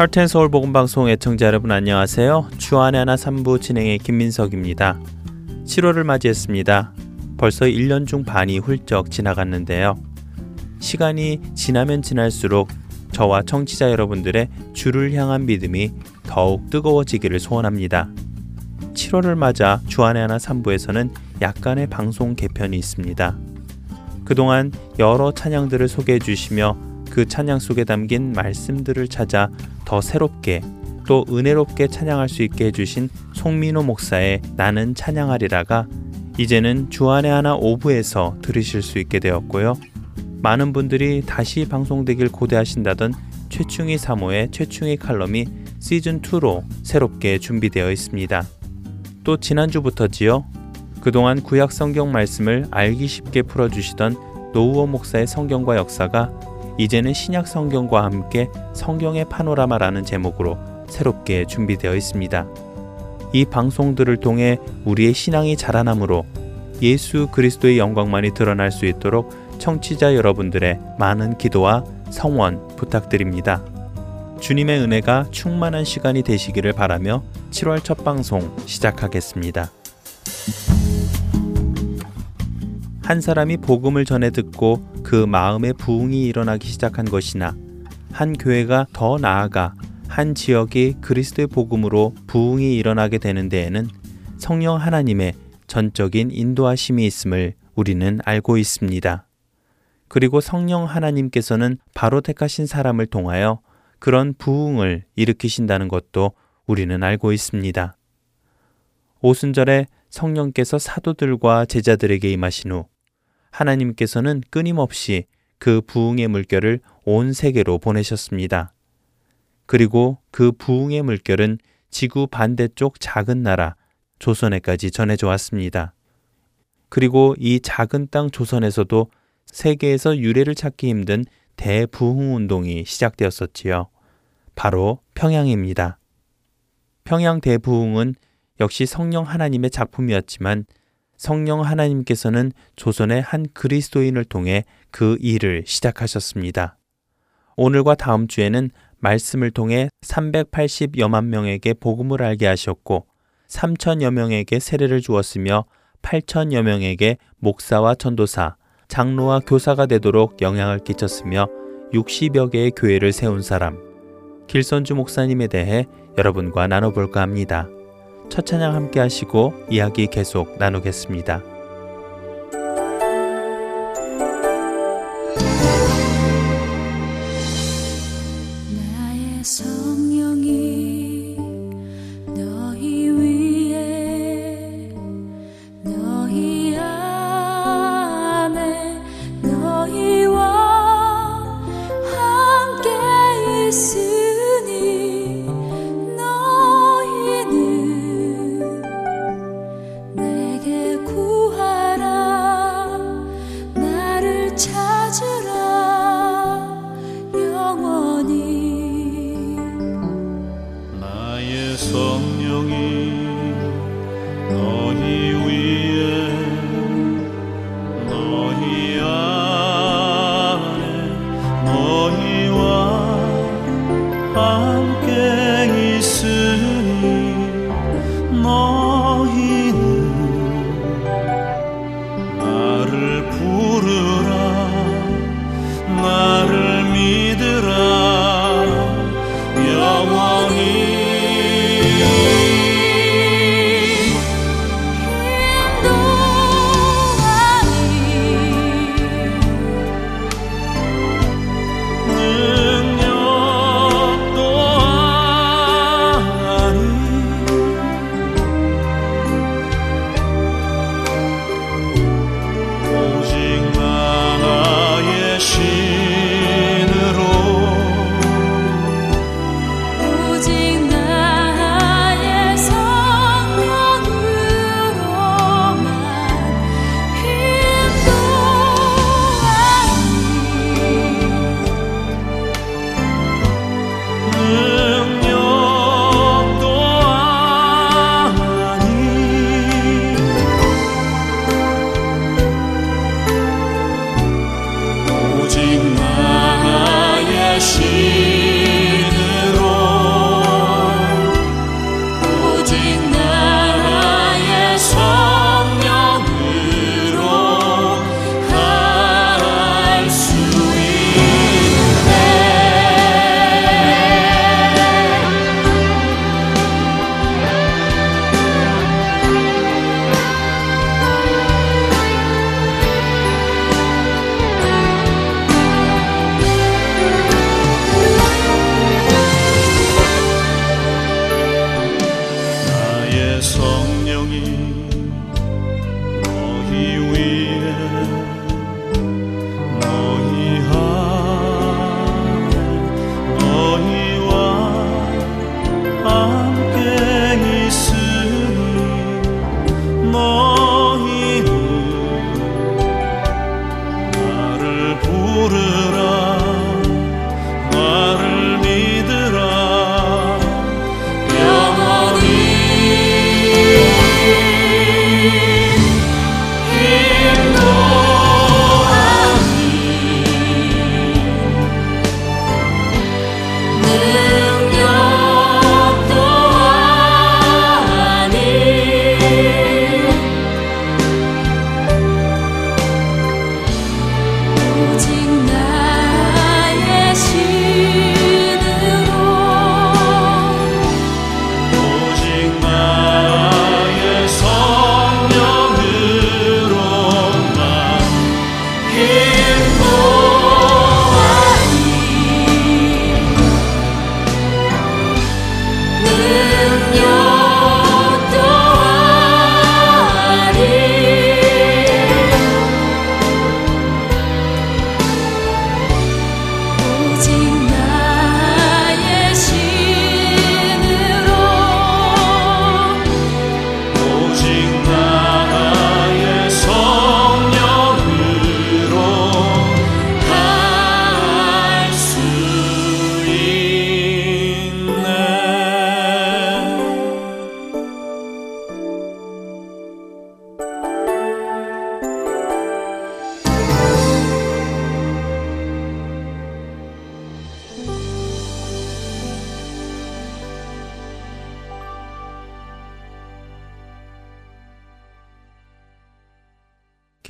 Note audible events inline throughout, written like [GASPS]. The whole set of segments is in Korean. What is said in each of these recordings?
하트앤서울 복음 방송 애청자 여러분 안녕하세요. 주안의 하나 3부 진행의 김민석입니다. 7월을 맞이했습니다. 벌써 1년 중 반이 훌쩍 지나갔는데요. 시간이 지나면 지날수록 저와 청취자 여러분들의 주를 향한 믿음이 더욱 뜨거워지기를 소원합니다. 7월을 맞아 주안의 하나 3부에서는 약간의 방송 개편이 있습니다. 그동안 여러 찬양들을 소개해 주시며 그 찬양 속에 담긴 말씀들을 찾아 더 새롭게 또 은혜롭게 찬양할 수 있게 해주신 송민호 목사의 나는 찬양하리라가 이제는 주안의 하나 오부에서 들으실 수 있게 되었고요. 많은 분들이 다시 방송되길 고대하신다던 최충희 사모의 최충희 칼럼이 시즌2로 새롭게 준비되어 있습니다. 또 지난주부터지요. 그동안 구약 성경 말씀을 알기 쉽게 풀어주시던 노우어 목사의 성경과 역사가 이제는 신약 성경과 함께 성경의 파노라마라는 제목으로 새롭게 준비되어 있습니다. 이 방송들을 통해 우리의 신앙이 자라남으로 예수 그리스도의 영광만이 드러날 수 있도록 청취자 여러분들의 많은 기도와 성원 부탁드립니다. 주님의 은혜가 충만한 시간이 되시기를 바라며 7월 첫 방송 시작하겠습니다. 한 사람이 복음을 전해 듣고 그 마음에 부흥이 일어나기 시작한 것이나 한 교회가 더 나아가 한 지역이 그리스도의 복음으로 부흥이 일어나게 되는 데에는 성령 하나님의 전적인 인도하심이 있음을 우리는 알고 있습니다. 그리고 성령 하나님께서는 바로 택하신 사람을 통하여 그런 부흥을 일으키신다는 것도 우리는 알고 있습니다. 오순절에 성령께서 사도들과 제자들에게 임하신 후 하나님께서는 끊임없이 그 부흥의 물결을 온 세계로 보내셨습니다. 그리고 그 부흥의 물결은 지구 반대쪽 작은 나라 조선에까지 전해져 왔습니다. 그리고 이 작은 땅 조선에서도 세계에서 유래를 찾기 힘든 대부흥 운동이 시작되었었지요. 바로 평양입니다. 평양 대부흥은 역시 성령 하나님의 작품이었지만 성령 하나님께서는 조선의 한 그리스도인을 통해 그 일을 시작하셨습니다. 오늘과 다음 주에는 말씀을 통해 380여만 명에게 복음을 알게 하셨고 3천여 명에게 세례를 주었으며 8천여 명에게 목사와 전도사, 장로와 교사가 되도록 영향을 끼쳤으며 60여 개의 교회를 세운 사람, 길선주 목사님에 대해 여러분과 나눠볼까 합니다. 첫 찬양 함께 하시고 이야기 계속 나누겠습니다.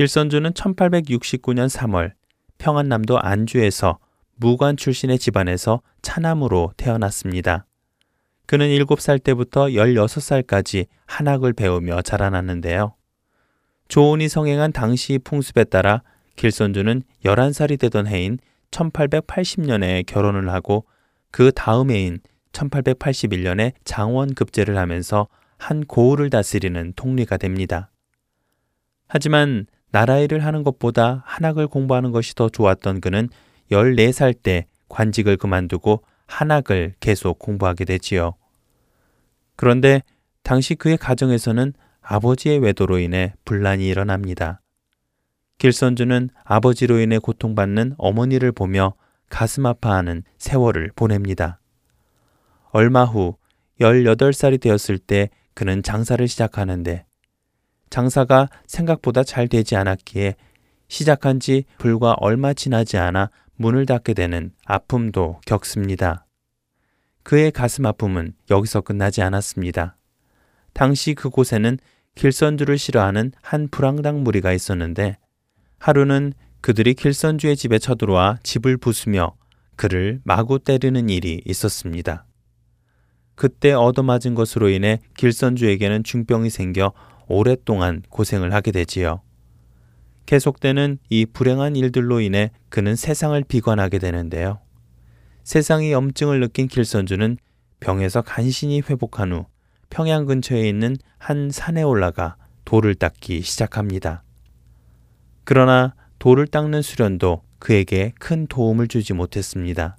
길선주는 1869년 3월 평안남도 안주에서 무관 출신의 집안에서 차남으로 태어났습니다. 그는 7살 때부터 16살까지 한학을 배우며 자라났는데요. 조온이 성행한 당시 풍습에 따라 길선주는 11살이 되던 해인 1880년에 결혼을 하고 그 다음 해인 1881년에 장원 급제를 하면서 한 고을을 다스리는 통리가 됩니다. 하지만 나라 일을 하는 것보다 한학을 공부하는 것이 더 좋았던 그는 14살 때 관직을 그만두고 한학을 계속 공부하게 되지요. 그런데 당시 그의 가정에서는 아버지의 외도로 인해 분란이 일어납니다. 길선주는 아버지로 인해 고통받는 어머니를 보며 가슴 아파하는 세월을 보냅니다. 얼마 후 18살이 되었을 때 그는 장사를 시작하는데 장사가 생각보다 잘 되지 않았기에 시작한 지 불과 얼마 지나지 않아 문을 닫게 되는 아픔도 겪습니다. 그의 가슴 아픔은 여기서 끝나지 않았습니다. 당시 그곳에는 길선주를 싫어하는 한 불황당 무리가 있었는데 하루는 그들이 길선주의 집에 쳐들어와 집을 부수며 그를 마구 때리는 일이 있었습니다. 그때 얻어맞은 것으로 인해 길선주에게는 중병이 생겨 오랫동안 고생을 하게 되지요. 계속되는 이 불행한 일들로 인해 그는 세상을 비관하게 되는데요. 세상이 염증을 느낀 길선주는 병에서 간신히 회복한 후 평양 근처에 있는 한 산에 올라가 돌을 닦기 시작합니다. 그러나 돌을 닦는 수련도 그에게 큰 도움을 주지 못했습니다.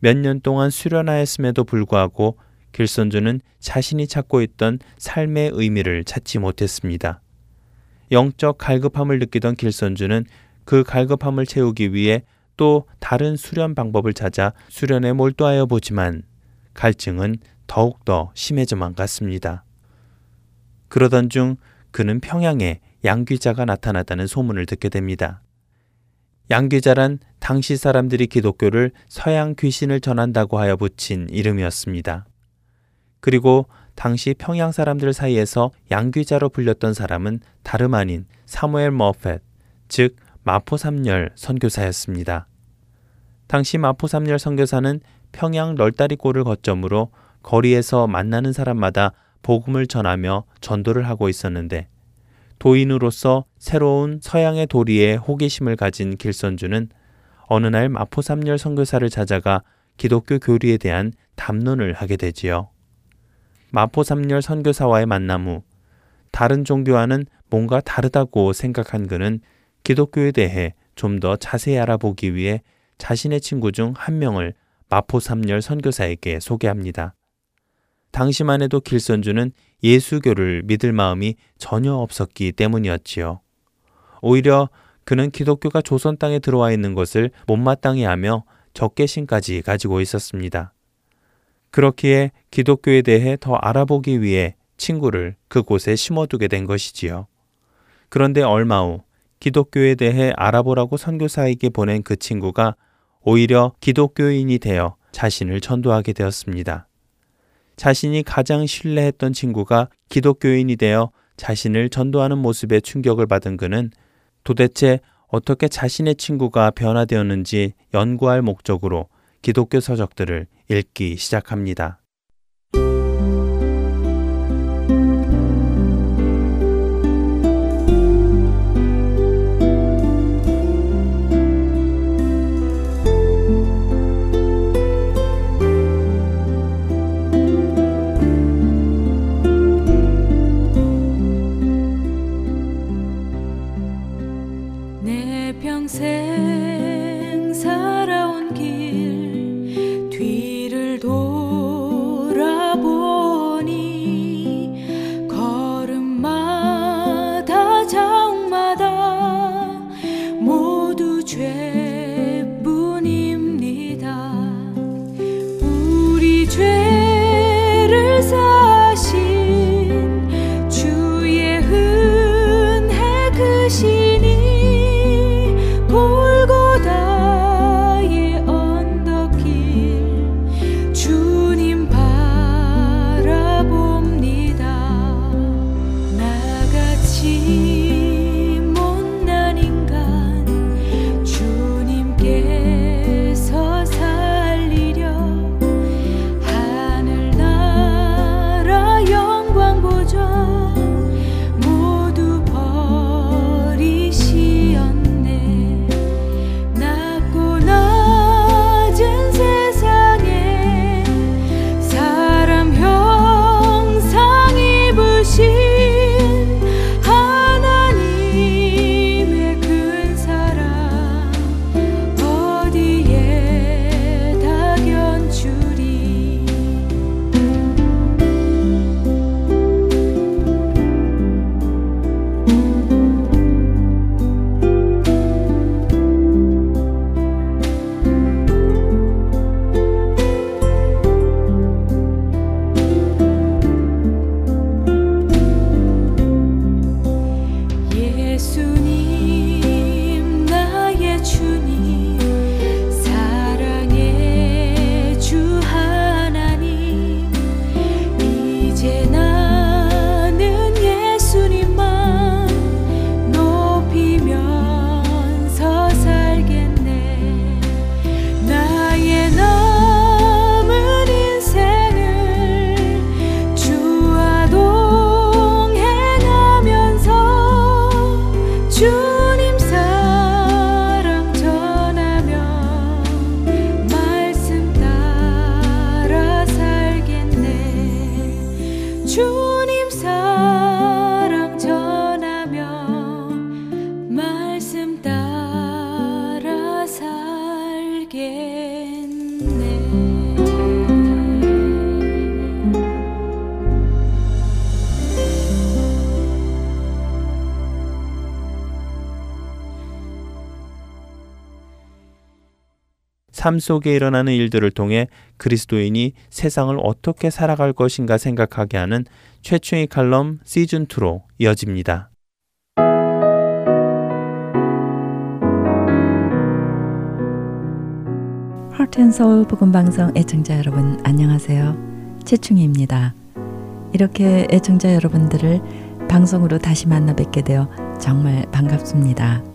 몇 년 동안 수련하였음에도 불구하고 길선주는 자신이 찾고 있던 삶의 의미를 찾지 못했습니다. 영적 갈급함을 느끼던 길선주는 그 갈급함을 채우기 위해 또 다른 수련 방법을 찾아 수련에 몰두하여 보지만 갈증은 더욱더 심해져만 갔습니다. 그러던 중 그는 평양에 양귀자가 나타났다는 소문을 듣게 됩니다. 양귀자란 당시 사람들이 기독교를 서양 귀신을 전한다고 하여 붙인 이름이었습니다. 그리고 당시 평양 사람들 사이에서 양귀자로 불렸던 사람은 다름 아닌 사무엘 머펫, 즉 마포삼열 선교사였습니다. 당시 마포삼열 선교사는 평양 널다리골을 거점으로 거리에서 만나는 사람마다 복음을 전하며 전도를 하고 있었는데 도인으로서 새로운 서양의 도리에 호기심을 가진 길선주는 어느 날 마포삼열 선교사를 찾아가 기독교 교리에 대한 담론을 하게 되지요. 마포 삼열 선교사와의 만남 후 다른 종교와는 뭔가 다르다고 생각한 그는 기독교에 대해 좀 더 자세히 알아보기 위해 자신의 친구 중 한 명을 마포 삼열 선교사에게 소개합니다. 당시만 해도 길선주는 예수교를 믿을 마음이 전혀 없었기 때문이었지요. 오히려 그는 기독교가 조선 땅에 들어와 있는 것을 못마땅해 하며 적개심까지 가지고 있었습니다. 그렇기에 기독교에 대해 더 알아보기 위해 친구를 그곳에 심어두게 된 것이지요. 그런데 얼마 후 기독교에 대해 알아보라고 선교사에게 보낸 그 친구가 오히려 기독교인이 되어 자신을 전도하게 되었습니다. 자신이 가장 신뢰했던 친구가 기독교인이 되어 자신을 전도하는 모습에 충격을 받은 그는 도대체 어떻게 자신의 친구가 변화되었는지 연구할 목적으로 기독교 서적들을 읽기 시작합니다. 삶 속에 일어나는 일들을 통해 그리스도인이 세상을 어떻게 살아갈 것인가 생각하게 하는 최충의 칼럼 시즌2로 이어집니다. 하트앤서울 복음방송 애청자 여러분 안녕하세요. 최충희입니다. 이렇게 애청자 여러분들을 방송으로 다시 만나 뵙게 되어 정말 반갑습니다.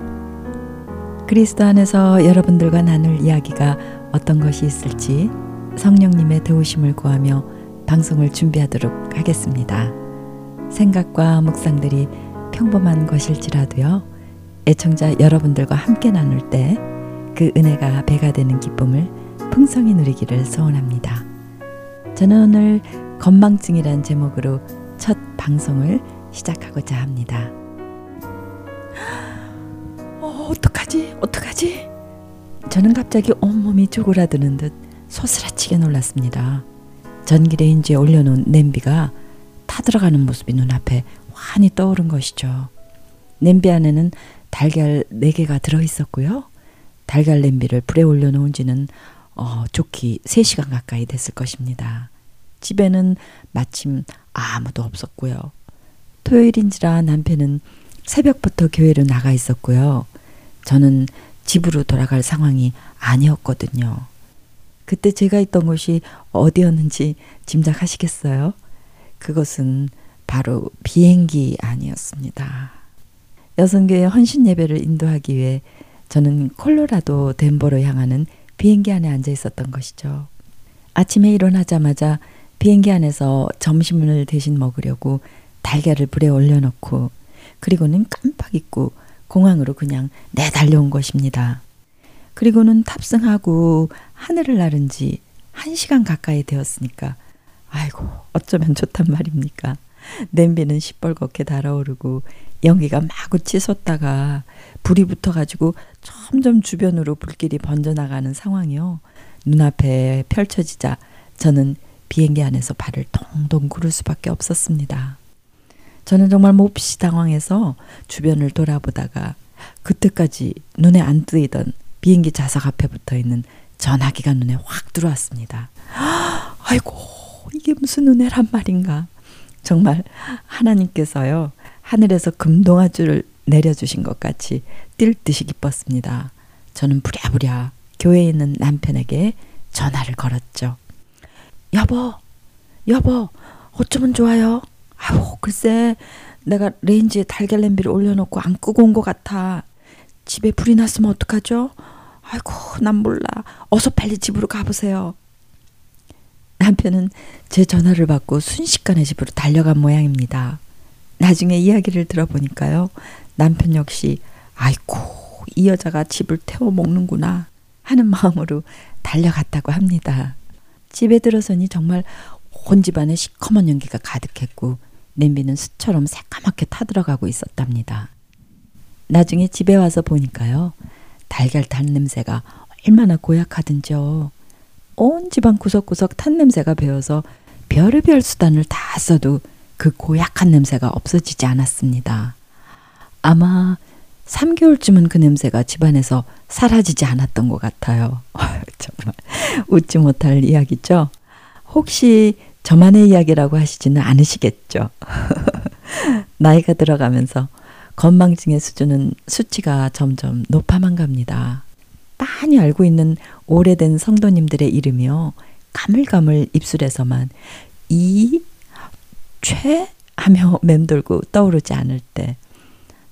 그리스도 안에서 여러분들과 나눌 이야기가 어떤 것이 있을지 성령님의 도우심을 구하며 방송을 준비하도록 하겠습니다. 생각과 묵상들이 평범한 것일지라도요. 애청자 여러분들과 함께 나눌 때 그 은혜가 배가 되는 기쁨을 풍성히 누리기를 소원합니다. 저는 오늘 건망증이란 제목으로 첫 방송을 시작하고자 합니다. 어, 어떡하지? 어떡하지? 저는 갑자기 온몸이 쪼그라드는 듯 소스라치게 놀랐습니다. 전기레인지에 올려놓은 냄비가 타들어가는 모습이 눈앞에 환히 떠오른 것이죠. 냄비 안에는 달걀 4개가 들어있었고요. 달걀 냄비를 불에 올려놓은 지는 어, 좋기 3시간 가까이 됐을 것입니다. 집에는 마침 아무도 없었고요. 토요일인지라 남편은 새벽부터 교회로 나가 있었고요. 저는 집으로 돌아갈 상황이 아니었거든요. 그때 제가 있던 곳이 어디였는지 짐작하시겠어요? 그것은 바로 비행기 안이었습니다. 여성교회 헌신 예배를 인도하기 위해 저는 콜로라도 덴버로 향하는 비행기 안에 앉아 있었던 것이죠. 아침에 일어나자마자 비행기 안에서 점심을 대신 먹으려고 달걀을 불에 올려놓고 그리고는 깜빡 잊고 공항으로 그냥 내달려온 것입니다. 그리고는 탑승하고 하늘을 나른 지한 시간 가까이 되었으니까 아이고 어쩌면 좋단 말입니까. 냄비는 시뻘겋게 달아오르고 연기가 마구 치솟다가 불이 붙어가지고 점점 주변으로 불길이 번져나가는 상황이요. 눈앞에 펼쳐지자 저는 비행기 안에서 발을 동동 구를 수밖에 없었습니다. 저는 정말 몹시 당황해서 주변을 돌아보다가 그때까지 눈에 안 뜨이던 비행기 좌석 앞에 붙어 있는 전화기가 눈에 확 들어왔습니다. [GASPS] 아이고, 이게 무슨 은혜란 말인가. 정말 하나님께서요, 하늘에서 금동아줄을 내려주신 것 같이 뛸 듯이 기뻤습니다. 저는 부랴부랴 교회에 있는 남편에게 전화를 걸었죠. 여보, 여보, 어쩌면 좋아요? 아우, 글쎄, 내가 레인지에 달걀 냄비를 올려놓고 안 끄고 온 것 같아. 집에 불이 났으면 어떡하죠? 아이고, 난 몰라. 어서 빨리 집으로 가보세요. 남편은 제 전화를 받고 순식간에 집으로 달려간 모양입니다. 나중에 이야기를 들어보니까요. 남편 역시, 아이고, 이 여자가 집을 태워 먹는구나 하는 마음으로 달려갔다고 합니다. 집에 들어서니 정말 온 집안에 시커먼 연기가 가득했고 냄비는 수처럼 새까맣게 타들어가고 있었답니다. 나중에 집에 와서 보니까요. 달걀 탄 냄새가 얼마나 고약하든지요. 온 집안 구석구석 탄 냄새가 배어서 별의별 수단을 다 써도 그 고약한 냄새가 없어지지 않았습니다. 아마 3개월쯤은 그 냄새가 집안에서 사라지지 않았던 것 같아요. [LAUGHS] 정말 웃지 못할 이야기죠. 혹시 저만의 이야기라고 하시지는 않으시겠죠. [LAUGHS] 나이가 들어가면서 건망증의 수준은 수치가 점점 높아만 갑니다. 많이 알고 있는 오래된 성도님들의 이름이요. 가물가물 입술에서만 이, 최 하며 맴돌고 떠오르지 않을 때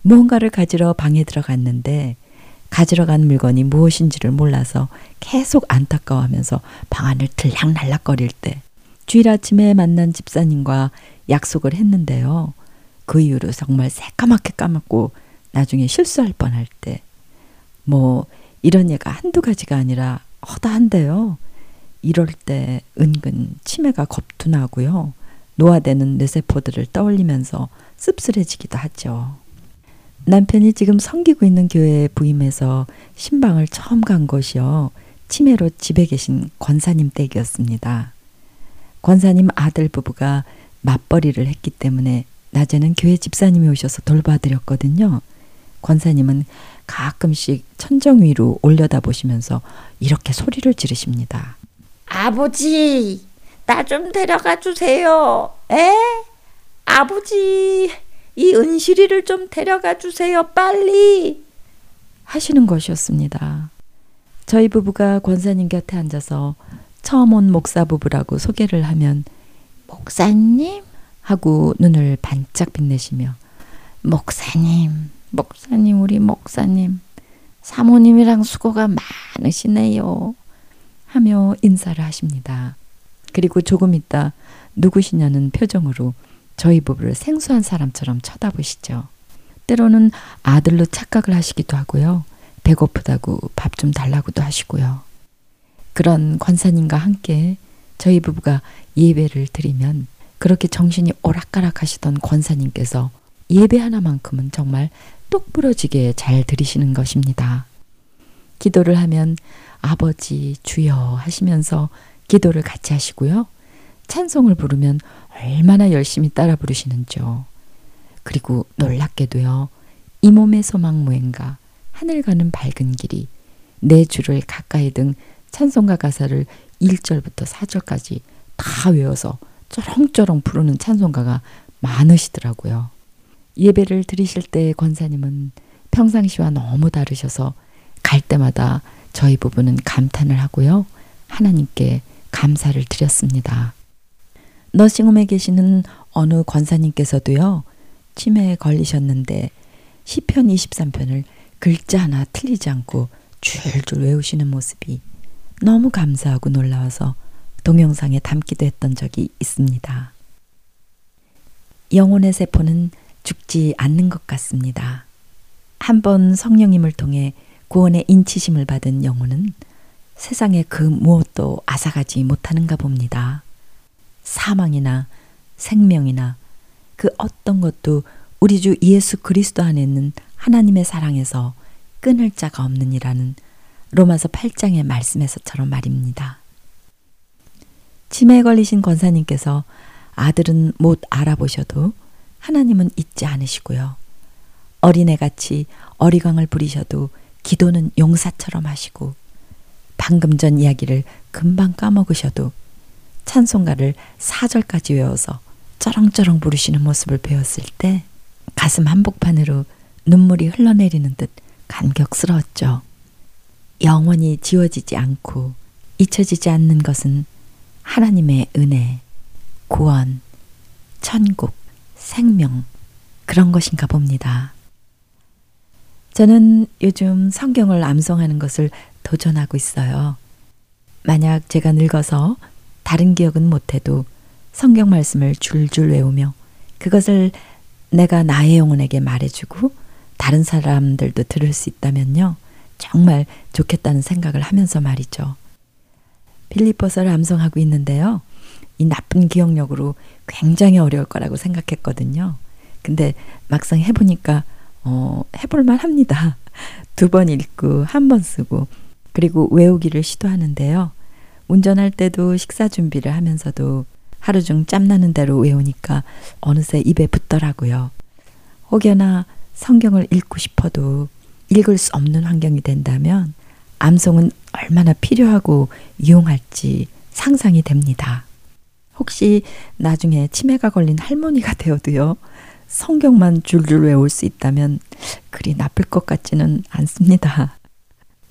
무언가를 가지러 방에 들어갔는데 가지러 간 물건이 무엇인지를 몰라서 계속 안타까워하면서 방 안을 들락날락거릴 때 주일 아침에 만난 집사님과 약속을 했는데요. 그 이후로 정말 새까맣게 까맣고 나중에 실수할 뻔할 때 뭐 이런 예가 한두 가지가 아니라 허다한데요. 이럴 때 은근 치매가 겁투나고요. 노화되는 뇌세포들을 떠올리면서 씁쓸해지기도 하죠. 남편이 지금 섬기고 있는 교회에 부임해서 신방을 처음 간 곳이요. 치매로 집에 계신 권사님 댁이었습니다. 권사님 아들 부부가 맞벌이를 했기 때문에 낮에는 교회 집사님이 오셔서 돌봐드렸거든요. 권사님은 가끔씩 천정 위로 올려다 보시면서 이렇게 소리를 지르십니다. 아버지, 나 좀 데려가 주세요. 에? 아버지, 이 은실이를 좀 데려가 주세요. 빨리. 하시는 것이었습니다. 저희 부부가 권사님 곁에 앉아서 처음 온 목사 부부라고 소개를 하면 목사님 하고 눈을 반짝 빛내시며 목사님, 목사님 우리 목사님 사모님이랑 수고가 많으시네요. 하며 인사를 하십니다. 그리고 조금 있다 누구시냐는 표정으로 저희 부부를 생소한 사람처럼 쳐다보시죠. 때로는 아들로 착각을 하시기도 하고요. 배고프다고 밥 좀 달라고도 하시고요. 그런 권사님과 함께 저희 부부가 예배를 드리면 그렇게 정신이 오락가락 하시던 권사님께서 예배 하나만큼은 정말 똑부러지게 잘 드리시는 것입니다. 기도를 하면 아버지 주여 하시면서 기도를 같이 하시고요. 찬송을 부르면 얼마나 열심히 따라 부르시는지요. 그리고 놀랍게도요. 이 몸의 소망 무행가 하늘 가는 밝은 길이 내 주를 가까이 등 찬송가 가사를 1절부터 4절까지 다 외워서 쩌렁쩌렁 부르는 찬송가가 많으시더라고요. 예배를 드리실 때 권사님은 평상시와 너무 다르셔서 갈 때마다 저희 부부는 감탄을 하고요. 하나님께 감사를 드렸습니다. 너싱홈에 계시는 어느 권사님께서도요. 치매에 걸리셨는데 시편 23편을 글자 하나 틀리지 않고 줄줄 외우시는 모습이 너무 감사하고 놀라워서 동영상에 담기도 했던 적이 있습니다. 영혼의 세포는 죽지 않는 것 같습니다. 한 번 성령님을 통해 구원의 인치심을 받은 영혼은 세상의 그 무엇도 앗아가지 못하는가 봅니다. 사망이나 생명이나 그 어떤 것도 우리 주 예수 그리스도 안에 있는 하나님의 사랑에서 끊을 자가 없느니라는 로마서 8장의 말씀에서처럼 말입니다. 치매에 걸리신 권사님께서 아들은 못 알아보셔도 하나님은 잊지 않으시고요. 어린애같이 어리광을 부리셔도 기도는 용사처럼 하시고 방금 전 이야기를 금방 까먹으셔도 찬송가를 4절까지 외워서 쩌렁쩌렁 부르시는 모습을 배웠을 때 가슴 한복판으로 눈물이 흘러내리는 듯 감격스러웠죠. 영원히 지워지지 않고 잊혀지지 않는 것은 하나님의 은혜, 구원, 천국, 생명, 그런 것인가 봅니다. 저는 요즘 성경을 암송하는 것을 도전하고 있어요. 만약 제가 늙어서 다른 기억은 못해도 성경 말씀을 줄줄 외우며 그것을 내가 나의 영혼에게 말해주고 다른 사람들도 들을 수 있다면요. 정말 좋겠다는 생각을 하면서 말이죠. 빌리포서를 암송하고 있는데요. 이 나쁜 기억력으로 굉장히 어려울 거라고 생각했거든요. 근데 막상 해보니까 어, 해볼만 합니다. [LAUGHS] 두 번 읽고 한 번 쓰고 그리고 외우기를 시도하는데요. 운전할 때도 식사 준비를 하면서도 하루 중 짬나는 대로 외우니까 어느새 입에 붙더라고요. 혹여나 성경을 읽고 싶어도 읽을 수 없는 환경이 된다면 암송은 얼마나 필요하고 유용할지 상상이 됩니다. 혹시 나중에 치매가 걸린 할머니가 되어도요, 성경만 줄줄 외울 수 있다면 그리 나쁠 것 같지는 않습니다.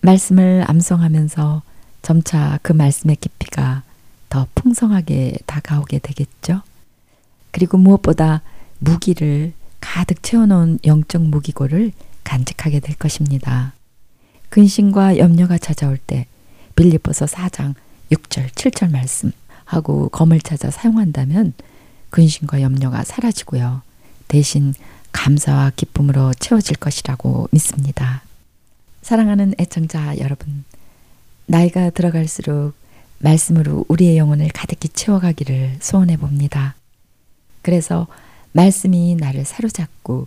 말씀을 암송하면서 점차 그 말씀의 깊이가 더 풍성하게 다가오게 되겠죠. 그리고 무엇보다 무기를 가득 채워놓은 영적 무기고를 간직하게 될 것입니다. 근심과 염려가 찾아올 때 빌리포서 4장 6절 7절 말씀하고 검을 찾아 사용한다면 근심과 염려가 사라지고요. 대신 감사와 기쁨으로 채워질 것이라고 믿습니다. 사랑하는 애청자 여러분, 나이가 들어갈수록 말씀으로 우리의 영혼을 가득히 채워가기를 소원해 봅니다. 그래서 말씀이 나를 사로잡고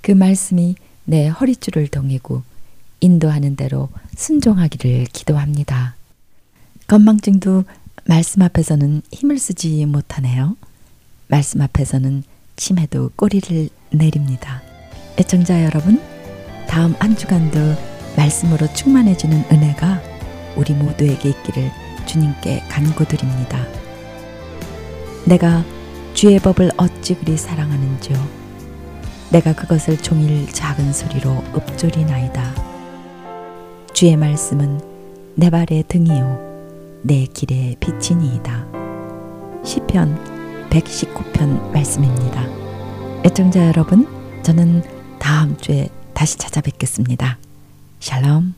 그 말씀이 내 허리줄을 동이고 인도하는 대로 순종하기를 기도합니다. 건망증도 말씀 앞에서는 힘을 쓰지 못하네요. 말씀 앞에서는 치매도 꼬리를 내립니다. 애청자 여러분, 다음 한 주간도 말씀으로 충만해지는 은혜가 우리 모두에게 있기를 주님께 간구드립니다. 내가 주의 법을 어찌 그리 사랑하는지요. 내가 그것을 종일 작은 소리로 읊조리나이다. 주의 말씀은 내 발의 등이요 내 길의 빛이니이다. 시편 119편 말씀입니다. 애청자 여러분, 저는 다음 주에 다시 찾아뵙겠습니다. 샬롬.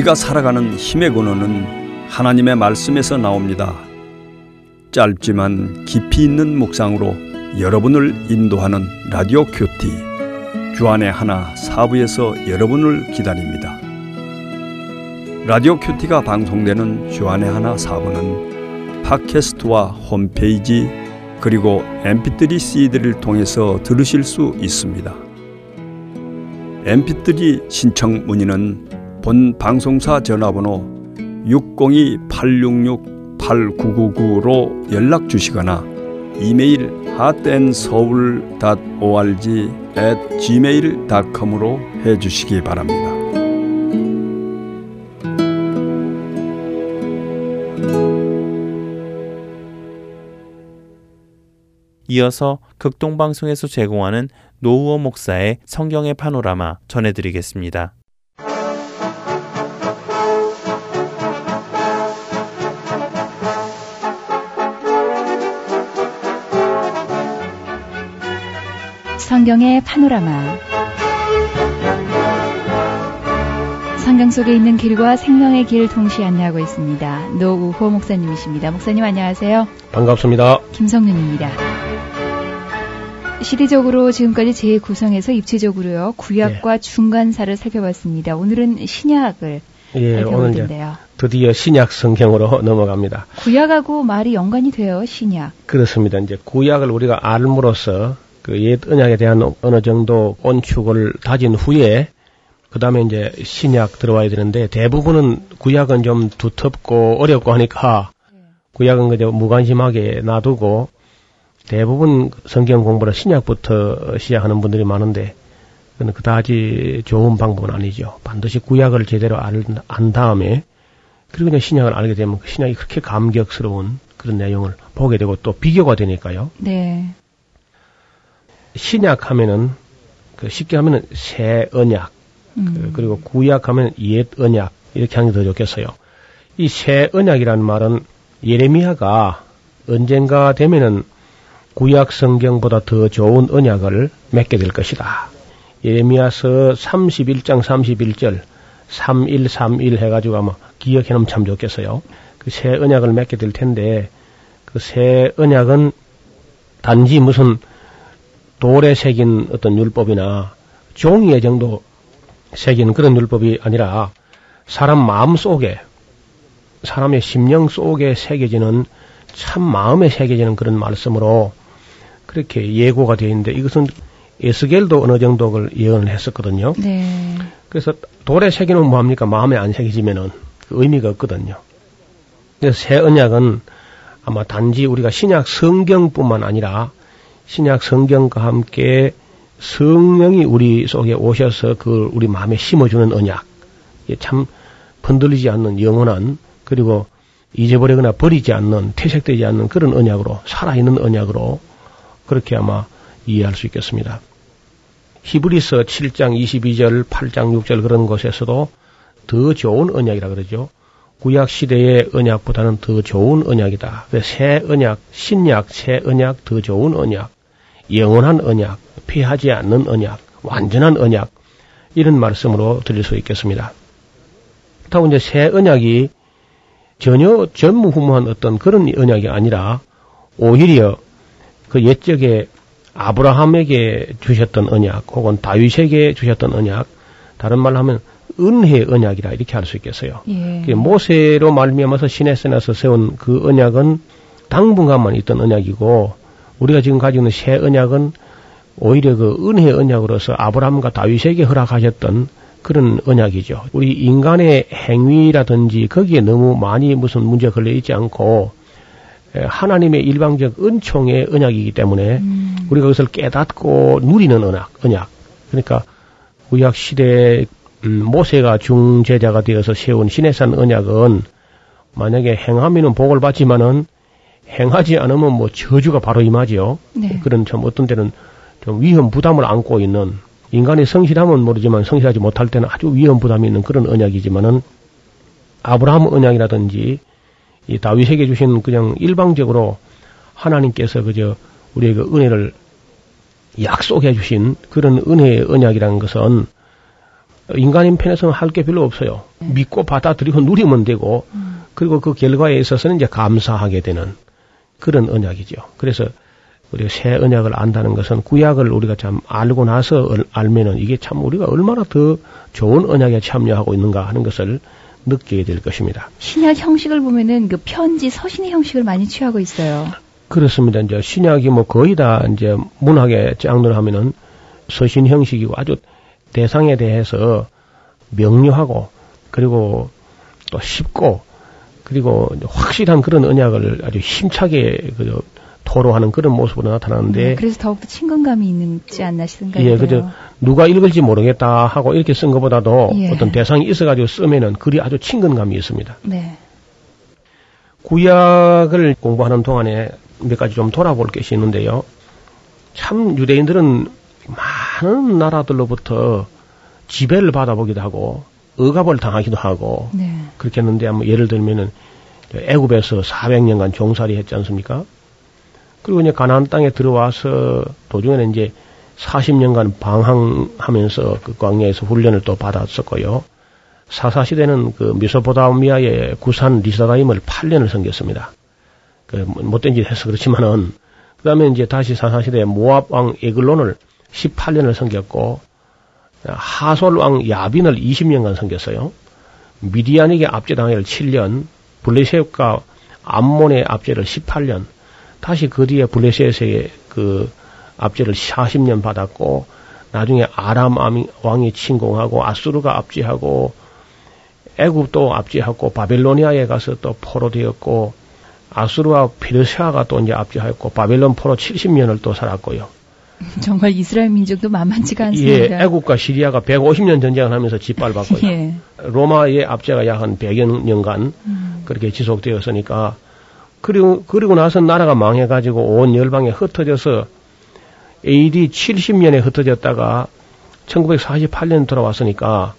우리가 살아가는 힘의 근원은 하나님의 말씀에서 나옵니다. 짧지만 깊이 있는 묵상으로 여러분을 인도하는 라디오 QT 주 안의 하나 4부에서 여러분을 기다립니다. 라디오 QT가 방송되는 주 안의 하나 4부는 팟캐스트와 홈페이지 그리고 mp3 CD를 통해서 들으실 수 있습니다. mp3 신청 문의는 본 방송사 전화번호 602-866-8999로 연락 주시거나 이메일 heartandseoul.org at gmail.com으로 해주시기 바랍니다. 이어서 극동방송에서 제공하는 노우어 목사의 성경의 파노라마 전해드리겠습니다. 성경의 파노라마 성경 속에 있는 길과 생명의 길 동시에 안내하고 있습니다. 노우호 목사님이십니다. 목사님 안녕하세요. 반갑습니다. 김성윤입니다. 시대적으로 지금까지 재구성해서 입체적으로요 구약과 예. 중간사를 살펴봤습니다. 오늘은 신약을 예, 오늘 이제 드디어 신약 성경으로 [LAUGHS] 넘어갑니다. 구약하고 말이 연관이 돼요, 신약. 그렇습니다. 이제 구약을 우리가 알므로써 그 옛 언약에 대한 어느 정도 온축을 다진 후에 그 다음에 이제 신약 들어와야 되는데 대부분은 구약은 좀 두텁고 어렵고 하니까 구약은 그저 무관심하게 놔두고 대부분 성경 공부를 신약부터 시작하는 분들이 많은데 그는 그다지 좋은 방법은 아니죠. 반드시 구약을 제대로 알, 안 다음에 그리고 이제 신약을 알게 되면 그 신약이 그렇게 감격스러운 그런 내용을 보게 되고 또 비교가 되니까요. 네. 신약 하면은 그 쉽게 하면은 새 언약 음. 그, 리고 구약 하면 옛 언약 이렇게 하는 게 더 좋겠어요. 이 새 언약이라는 말은 예레미야가 언젠가 되면은 구약 성경보다 더 좋은 언약을 맺게 될 것이다. 예레미야서 31장 31절 3131 해가지고 아마 기억해 놓으면 참 좋겠어요. 그 새 언약을 맺게 될 텐데 그 새 언약은 단지 무슨 돌에 새긴 어떤 율법이나 종이에 정도 새긴 그런 율법이 아니라 사람 마음 속에 사람의 심령 속에 새겨지는 참 마음에 새겨지는 그런 말씀으로 그렇게 예고가 되어 있는데 이것은 에스겔도 어느 정도 를 예언을 했었거든요. 네. 그래서 돌에 새기는 뭐합니까? 마음에 안 새겨지면은 그 의미가 없거든요. 그래서 새 언약은 아마 단지 우리가 신약 성경뿐만 아니라 신약 성경과 함께 성령이 우리 속에 오셔서 그 우리 마음에 심어주는 언약, 참 흔들리지 않는 영원한 그리고 잊어버리거나 버리지 않는 퇴색되지 않는 그런 언약으로 살아있는 언약으로 그렇게 아마 이해할 수 있겠습니다. 히브리서 7장 22절, 8장 6절 그런 곳에서도 더 좋은 언약이라 그러죠. 구약 시대의 언약보다는 더 좋은 언약이다. 새 언약, 신약, 새 언약, 더 좋은 언약. 영원한 언약, 피하지 않는 언약, 완전한 언약, 이런 말씀으로 드릴 수 있겠습니다. 그렇다고 이제 새 언약이 전혀 전무후무한 어떤 그런 언약이 아니라 오히려 그 옛적에 아브라함에게 주셨던 언약 혹은 다윗에게 주셨던 언약 다른 말로 하면 은혜 언약이라 이렇게 할 수 있겠어요. 예. 모세로 말미암아서 시내산에서 세운 그 언약은 당분간만 있던 언약이고 우리가 지금 가지고 있는 새 언약은 오히려 그 은혜 언약으로서 아브라함과 다윗에게 허락하셨던 그런 언약이죠. 우리 인간의 행위라든지 거기에 너무 많이 무슨 문제가 걸려 있지 않고 하나님의 일방적 은총의 언약이기 때문에 음. 우리가 그것을 깨닫고 누리는 언약, 언약. 그러니까 구약 시대 음, 모세가 중제자가 되어서 세운 시내산 언약은 만약에 행하면은 복을 받지만은 행하지 않으면 뭐 저주가 바로 임하지요. 네. 그런 참 어떤 때는 좀 위험 부담을 안고 있는 인간의 성실함은 모르지만 성실하지 못할 때는 아주 위험 부담이 있는 그런 언약이지만은 아브라함 언약이라든지 이 다윗에게 주신 그냥 일방적으로 하나님께서 그저 우리에게 은혜를 약속해 주신 그런 은혜의 언약이라는 것은 인간인 편에서는 할 게 별로 없어요. 네. 믿고 받아들이고 누리면 되고 음. 그리고 그 결과에 있어서는 이제 감사하게 되는 그런 언약이죠. 그래서 우리가 새 언약을 안다는 것은 구약을 우리가 참 알고 나서 알면은 이게 참 우리가 얼마나 더 좋은 언약에 참여하고 있는가 하는 것을 느끼게 될 것입니다. 신약 형식을 보면은 그 편지 서신의 형식을 많이 취하고 있어요. 그렇습니다. 이제 신약이 뭐 거의 다 이제 문학의 장르를 하면은 서신 형식이고 아주 대상에 대해서 명료하고 그리고 또 쉽고 그리고 확실한 그런 언약을 아주 힘차게 그 토로하는 그런 모습으로 나타나는데 네, 그래서 더욱더 친근감이 있지 않나 싶은가요? 예, 그죠. 누가 읽을지 모르겠다 하고 이렇게 쓴 것보다도 예. 어떤 대상이 있어가지고 쓰면은 글이 아주 친근감이 있습니다. 네. 구약을 공부하는 동안에 몇 가지 좀 돌아볼 것이 있는데요. 참 유대인들은 많은 나라들로부터 지배를 받아보기도 하고 억압을 당하기도 하고 네. 그렇게 했는데 뭐 예를 들면은 애굽에서 400년간 종살이 했지 않습니까? 그리고 이제 가나안 땅에 들어와서 도중에는 이제 40년간 방황하면서 그 광야에서 훈련을 또 받았었고요. 사사 시대는 그 미소포다미아의 구산 리사다임을 8년을 섬겼습니다. 그 못된 짓 해서 그렇지만은 그다음에 이제 다시 사사 시대에 모압 왕 에글론을 18년을 섬겼고 하솔 왕 야빈을 20년간 섬겼어요. 미디안에게 압제당해를 7년, 블레셋과 암몬의 압제를 18년, 다시 그 뒤에 블레셋의 그 압제를 40년 받았고 나중에 아람 왕이 침공하고 아수르가 압제하고 애굽도 압제하고 바벨로니아에 가서 또 포로되었고 아수르와 페르시아가 또 이제 압제하였고 바벨론 포로 70년을 또 살았고요. [LAUGHS] 정말 이스라엘 민족도 만만치가 않습니다. 예, 애국과 시리아가 150년 전쟁을 하면서 짓밟았고요. [LAUGHS] 예. 로마의 압제가 약 한 100여 년간 음. 그렇게 지속되었으니까 그리고 그리고 나서 나라가 망해 가지고 온 열방에 흩어져서 AD 70년에 흩어졌다가 1948년 돌아왔으니까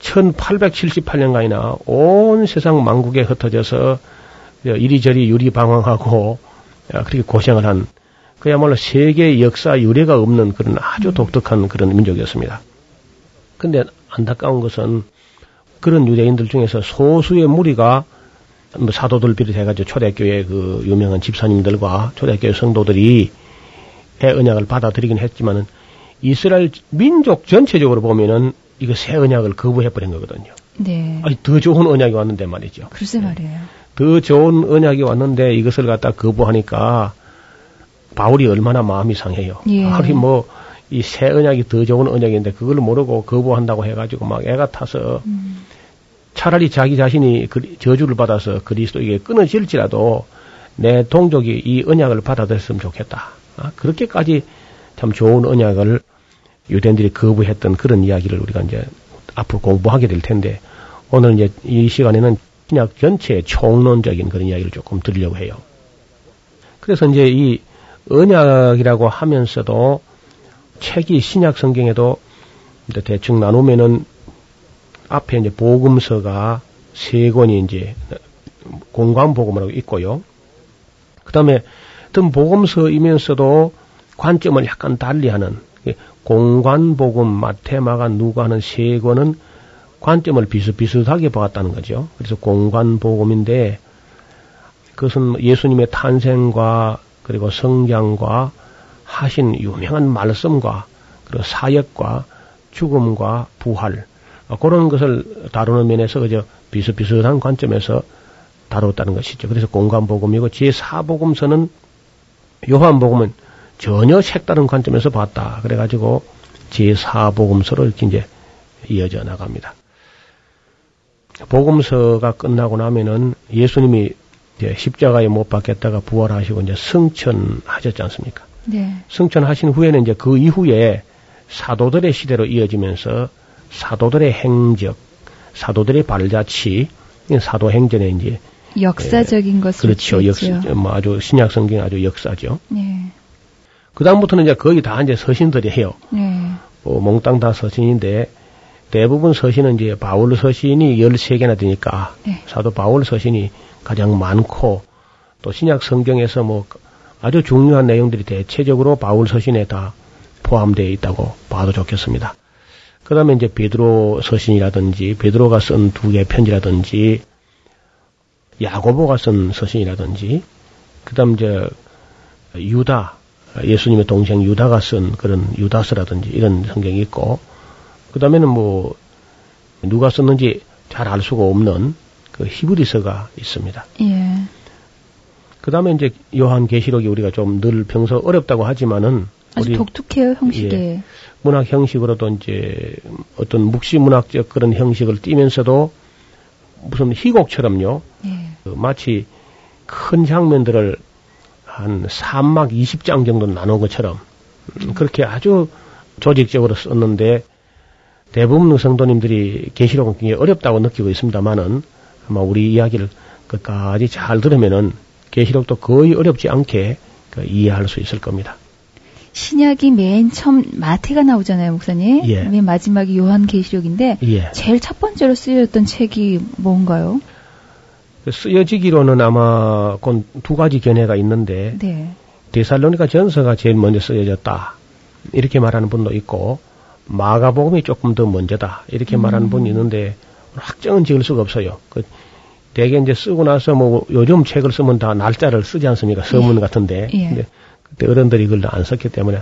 1878년간이나 온 세상 망국에 흩어져서 이리저리 유리방황하고 그렇게 고생을 한 그야말로 세계 역사 유례가 없는 그런 아주 음. 독특한 그런 민족이었습니다. 근데 안타까운 것은 그런 유대인들 중에서 소수의 무리가 뭐 사도들 비롯해가지고 초대교회 그 유명한 집사님들과 초대교회 성도들이 새 언약을 받아들이긴 했지만은 이스라엘 민족 전체적으로 보면은 이거 새 언약을 거부해버린 거거든요. 네. 아니, 더 좋은 언약이 왔는데 말이죠. 글쎄 말이에요. 네. 더 좋은 언약이 왔는데 이것을 갖다 거부하니까 바울이 얼마나 마음이 상해요. 예. 바울이 뭐, 이 새 언약이 더 좋은 언약인데 그걸 모르고 거부한다고 해가지고 막 애가 타서 음. 차라리 자기 자신이 저주를 받아서 그리스도에게 끊어질지라도 내 동족이 이 언약을 받아들였으면 좋겠다. 아, 그렇게까지 참 좋은 언약을 유대인들이 거부했던 그런 이야기를 우리가 이제 앞으로 공부하게 될 텐데 오늘 이제 이 시간에는 신약 전체의 총론적인 그런 이야기를 조금 드리려고 해요. 그래서 이제 이 언약이라고 하면서도 책이 신약 성경에도 대충 나누면은 앞에 이제 복음서가 세 권이 이제 공관 복음이라고 있고요. 그 다음에 어떤 복음서이면서도 관점을 약간 달리하는 공관 복음, 마테마가 누가 하는 세 권은 관점을 비슷비슷하게 보았다는 거죠. 그래서 공관 복음인데 그것은 예수님의 탄생과 그리고 성장과 하신 유명한 말씀과 그리고 사역과 죽음과 부활 어, 그런 것을 다루는 면에서 그저 비슷비슷한 관점에서 다뤘다는 것이죠. 그래서 공간복음이고 제4복음서는 요한복음은 전혀 색다른 관점에서 봤다. 그래가지고 제4복음서로 이렇게 이제 이어져 나갑니다. 복음서가 끝나고 나면은 예수님이 이제 십자가에 못 박혔다가 부활하시고 이제 승천하셨지 않습니까? 네. 승천하신 후에는 이제 그 이후에 사도들의 시대로 이어지면서 사도들의 행적, 사도들의 발자취, 사도행전에 이제 역사적인 예, 것을 그렇죠. 역사, 뭐 아주 신약 성경 아주 역사죠. 네. 그 다음부터는 이제 거의 다 이제 서신들이 해요. 네. 뭐 몽땅 다 서신인데 대부분 서신은 이제 바울 서신이 13개나 되니까 네. 사도 바울 서신이 가장 많고 또 신약 성경에서 뭐 아주 중요한 내용들이 대체적으로 바울 서신에 다 포함되어 있다고 봐도 좋겠습니다. 그 다음에 이제 베드로 서신이라든지, 베드로가 쓴 두 개의 편지라든지, 야고보가 쓴 서신이라든지, 그 다음 이제 유다, 예수님의 동생 유다가 쓴 그런 유다서라든지 이런 성경이 있고, 그 다음에는 뭐, 누가 썼는지 잘 알 수가 없는 그 히브리서가 있습니다. 예. 그 다음에 이제 요한 계시록이 우리가 좀 늘 평소 어렵다고 하지만은 아주 독특해요 형식에. 예, 문학 형식으로도 이제 어떤 묵시 문학적 그런 형식을 띠면서도 무슨 희곡처럼요. 예. 그 마치 큰 장면들을 한 3막 20장 정도 나눈 것처럼 음. 그렇게 아주 조직적으로 썼는데 대부분 성도님들이 계시록은 굉장히 어렵다고 느끼고 있습니다만은 아마 우리 이야기를 끝까지 잘 들으면은 계시록도 거의 어렵지 않게 그 이해할 수 있을 겁니다. 신약이 맨 처음 마태가 나오잖아요, 목사님. 예. 맨 마지막이 요한 계시록인데 예. 제일 첫 번째로 쓰여졌던 책이 뭔가요? 쓰여지기로는 아마 두 가지 견해가 있는데 네. 데살로니가 전서가 제일 먼저 쓰여졌다 이렇게 말하는 분도 있고 마가복음이 조금 더 먼저다 이렇게 음. 말하는 분이 있는데 확정은 지을 수가 없어요. 그 대개 이제 쓰고 나서 뭐 요즘 책을 쓰면 다 날짜를 쓰지 않습니까? 서문 예. 같은데. 예. 근데 그때 어른들이 이걸 안 썼기 때문에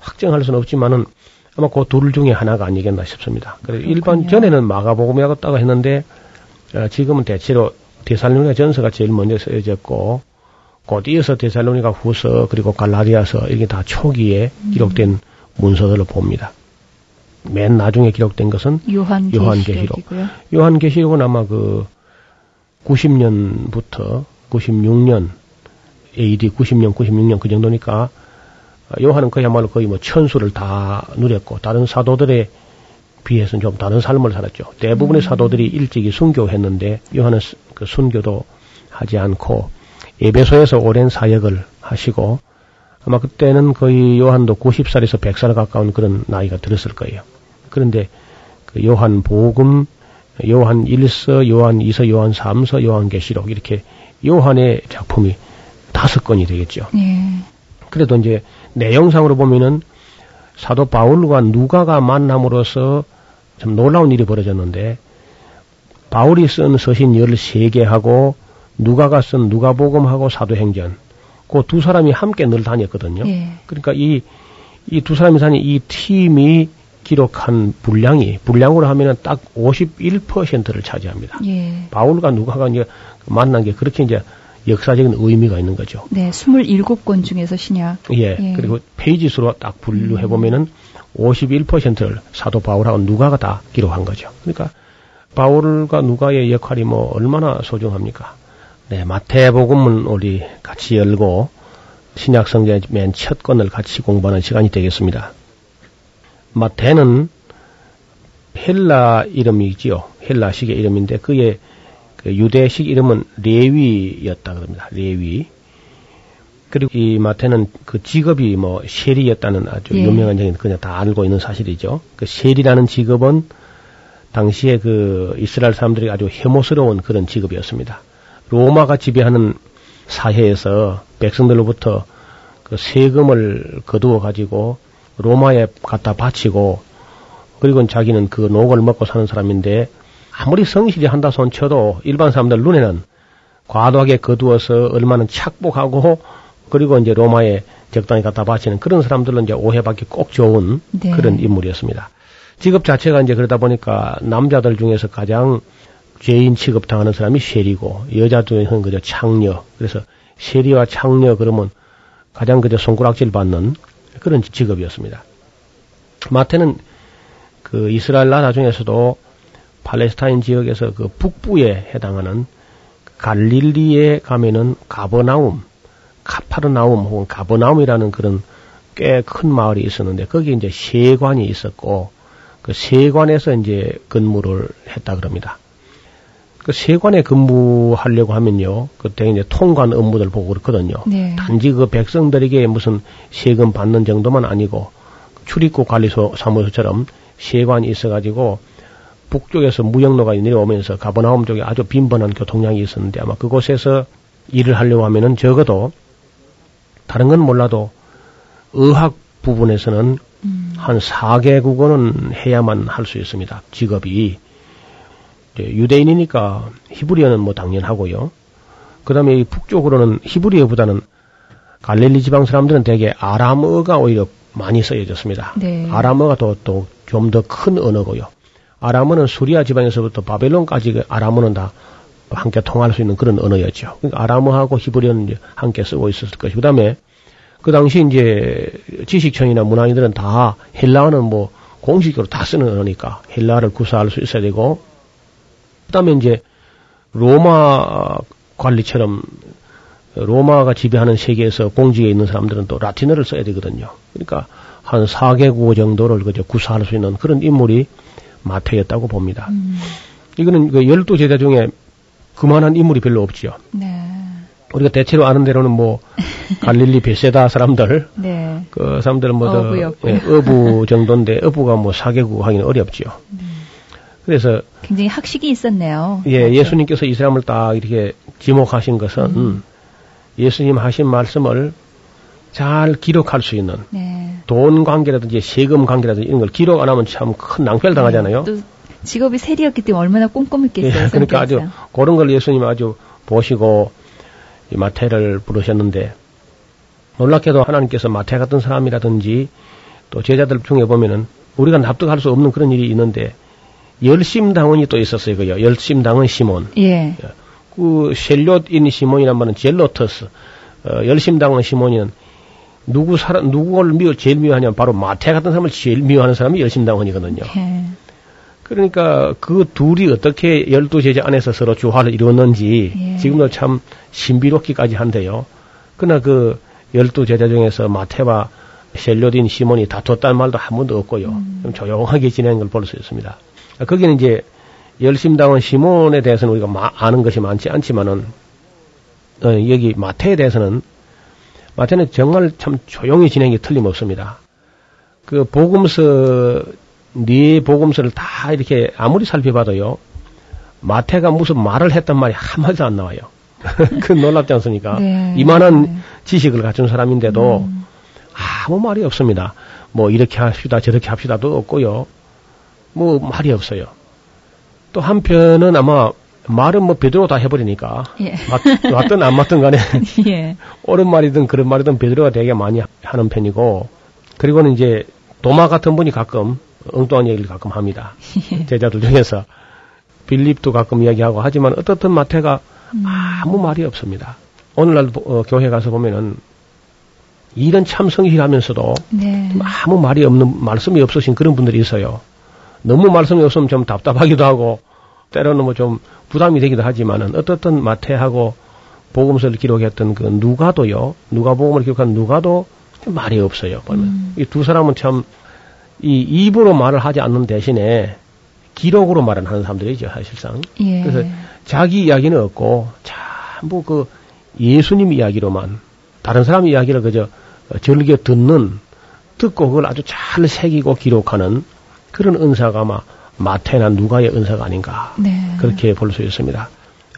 확정할 수는 없지만은 아마 그 둘 중에 하나가 아니겠나 싶습니다. 그래서 일반 전에는 마가복음이었다고 했는데 어, 지금은 대체로 데살로니가 전서가 제일 먼저 쓰여졌고 곧 이어서 데살로니가 후서 그리고 갈라디아서 이게 다 초기에 음. 기록된 문서들을 봅니다. 맨 나중에 기록된 것은 요한계시록. 요한계시록 은 아마 그 90년부터 96년 AD 90년, 96년 그 정도니까 요한은 그야말로 거의 뭐 천수를 다 누렸고 다른 사도들에 비해서는 좀 다른 삶을 살았죠. 대부분의 음. 사도들이 일찍이 순교했는데 요한은 그 순교도 하지 않고 예배소에서 오랜 사역을 하시고 아마 그때는 거의 요한도 90살에서 100살 가까운 그런 나이가 들었을 거예요. 그런데 그 요한 복음, 요한 1서, 요한 2서, 요한 3서, 요한 계시록 이렇게 요한의 작품이 다섯 건이 되겠죠. 예. 그래도 이제 내용상으로 보면은 사도 바울과 누가가 만남으로써 참 놀라운 일이 벌어졌는데 바울이 쓴 서신 13개하고 누가가 쓴 누가복음하고 사도행전 그 두 사람이 함께 늘 다녔거든요. 예. 그러니까 이 이 두 사람이 다닌 이 팀이 기록한 분량이 분량으로 하면은 딱 51%를 차지합니다. 예. 바울과 누가가 이제 만난 게 그렇게 이제 역사적인 의미가 있는 거죠. 네, 27권 중에서 신약. 예, 예. 그리고 페이지 수로 딱 분류해 보면은 음. 51%를 사도 바울하고 누가가 다 기록한 거죠. 그러니까 바울과 누가의 역할이 뭐 얼마나 소중합니까? 네, 마태복음은 우리 같이 열고 신약 성경의 맨 첫 권을 같이 공부하는 시간이 되겠습니다. 마태는 헬라 이름이지요. 헬라식의 이름인데 그의 그 유대식 이름은 레위였다 그럽니다. 레위. 그리고 이 마태는 그 직업이 뭐 셰리였다는 아주 예. 유명한 얘기는 그냥 다 알고 있는 사실이죠. 그 셰리라는 직업은 당시에 그 이스라엘 사람들이 아주 혐오스러운 그런 직업이었습니다. 로마가 지배하는 사회에서 백성들로부터 그 세금을 거두어 가지고 로마에 갖다 바치고 그리고 자기는 그 녹을 먹고 사는 사람인데 아무리 성실히 한다 손 쳐도 일반 사람들 눈에는 과도하게 거두어서 얼마나 착복하고 그리고 이제 로마에 적당히 갖다 바치는 그런 사람들은 이제 오해받기 꼭 좋은 네. 그런 인물이었습니다. 직업 자체가 이제 그러다 보니까 남자들 중에서 가장 죄인 취급당하는 사람이 쉐리고 여자 중에서는 그저 창녀. 그래서 쉐리와 창녀 그러면 가장 그저 손가락질 받는 그런 직업이었습니다. 마태는 그 이스라엘 나라 중에서도 팔레스타인 지역에서 그 북부에 해당하는 갈릴리에 가면은 가버나움, 카파르나움 혹은 가버나움이라는 그런 꽤 큰 마을이 있었는데 거기 이제 세관이 있었고 그 세관에서 이제 근무를 했다 그럽니다. 그 세관에 근무하려고 하면요, 그때 이제 통관 업무들 보고 그렇거든요. 네. 단지 그 백성들에게 무슨 세금 받는 정도만 아니고 출입국 관리소 사무소처럼 세관이 있어가지고 북쪽에서 무역로가 내려오면서 가버나움 쪽에 아주 빈번한 교통량이 있었는데 아마 그곳에서 일을 하려고 하면은 적어도 다른 건 몰라도 의학 부분에서는 음. 한 4개국어는 해야만 할 수 있습니다. 직업이. 유대인이니까 히브리어는 뭐 당연하고요. 그 다음에 북쪽으로는 히브리어보다는 갈릴리 지방 사람들은 대개 아람어가 오히려 많이 쓰여졌습니다. 네. 아람어가 또 좀 더 큰 언어고요. 아람어는 수리아 지방에서부터 바벨론까지 그 아람어는 다 함께 통할 수 있는 그런 언어였죠. 그러니까 아람어하고 히브리어는 함께 쓰고 있었을 것이고, 그 다음에 그 당시 이제 지식청이나 문화인들은 다 헬라어는 뭐 공식적으로 다 쓰는 언어니까 헬라어를 구사할 수 있어야 되고, 그 다음에 이제 로마 관리처럼 로마가 지배하는 세계에서 공직에 있는 사람들은 또 라틴어를 써야 되거든요. 그러니까 한 4개국 정도를 그저 구사할 수 있는 그런 인물이 마태였다고 봅니다. 음. 이거는 그 열두 제자 중에 그만한 인물이 별로 없지요. 네. 우리가 대체로 아는 대로는 뭐 [LAUGHS] 갈릴리 베세다 사람들, 네. 그 사람들은 뭐 예, 어부 정도인데 어부가 뭐 사개국 하기는 어렵지요. 음. 그래서 굉장히 학식이 있었네요. 예, 맞죠? 예수님께서 이 사람을 딱 이렇게 지목하신 것은 음. 예수님 하신 말씀을 잘 기록할 수 있는 네. 돈 관계라든지 세금 관계라든지 이런 걸 기록 안 하면 참 큰 낭패를 네, 당하잖아요. 네, 직업이 세리였기 때문에 얼마나 꼼꼼했겠어요. 예, 그러니까 아주 그런 걸 예수님 아주 보시고 이 마태를 부르셨는데 놀랍게도 하나님께서 마태 같은 사람이라든지 또 제자들 중에 보면은 우리가 납득할 수 없는 그런 일이 있는데 열심당원이 또 있었어요. 그요. 열심당원 시몬. 예. 그 셀롯인 시몬이란 말은 젤로터스. 어, 열심당원 시몬이는 누구 사람 누구를 미워 제일 미워하냐면 바로 마태 같은 사람을 제일 미워하는 사람이 열심당원이거든요. 예. 그러니까 그 둘이 어떻게 열두 제자 안에서 서로 조화를 이루었는지 예. 지금도 참 신비롭기까지 한데요. 그러나 그 열두 제자 중에서 마태와 셀롯인 시몬이 다퉜다는 말도 한 번도 없고요. 음. 조용하게 지내는 걸 볼 수 있습니다. 거기는 이제 열심당원 시몬에 대해서는 우리가 마, 아는 것이 많지 않지만은 어, 여기 마태에 대해서는 마태는 정말 참 조용히 진행이 틀림없습니다. 그 복음서 네 복음서를 다 이렇게 아무리 살펴봐도요. 마태가 무슨 말을 했단 말이 한마디도 안 나와요. [LAUGHS] 그 놀랍지 않습니까? 네. 이만한 지식을 갖춘 사람인데도 음. 아무 말이 없습니다. 뭐 이렇게 합시다 저렇게 합시다도 없고요. 뭐 말이 없어요. 또 한편은 아마 말은 뭐 베드로 다 해버리니까 예. 맞, 맞든 안 맞든 간에 [LAUGHS] 예. 옳은 말이든 그런 말이든 베드로가 되게 많이 하는 편이고 그리고는 이제 도마 같은 분이 가끔 엉뚱한 얘기를 가끔 합니다. 예. 제자들 중에서 빌립도 가끔 이야기하고 하지만 어떻든 마태가 음. 아무 말이 없습니다. 오늘날 어, 교회 가서 보면은 일은 참 성실하면서도 네. 아무 말이 없는 말씀이 없으신 그런 분들이 있어요. 너무 말씀이 없으면 좀 답답하기도 하고 때로는 뭐 좀 부담이 되기도 하지만은 어떻든 마태하고 복음서를 기록했던 그 누가도요. 누가복음을 기록한 누가도 말이 없어요. 보면 음. 이두 사람은 참 이 입으로 말을 하지 않는 대신에 기록으로 말을 하는 사람들이죠, 사실상. 예. 그래서 자기 이야기는 없고 전부 그 예수님 이야기로만 다른 사람 이야기를 그저 즐겨 듣는 듣고 그걸 아주 잘 새기고 기록하는 그런 은사가 아마 마태나 누가의 은사가 아닌가 네. 그렇게 볼 수 있습니다.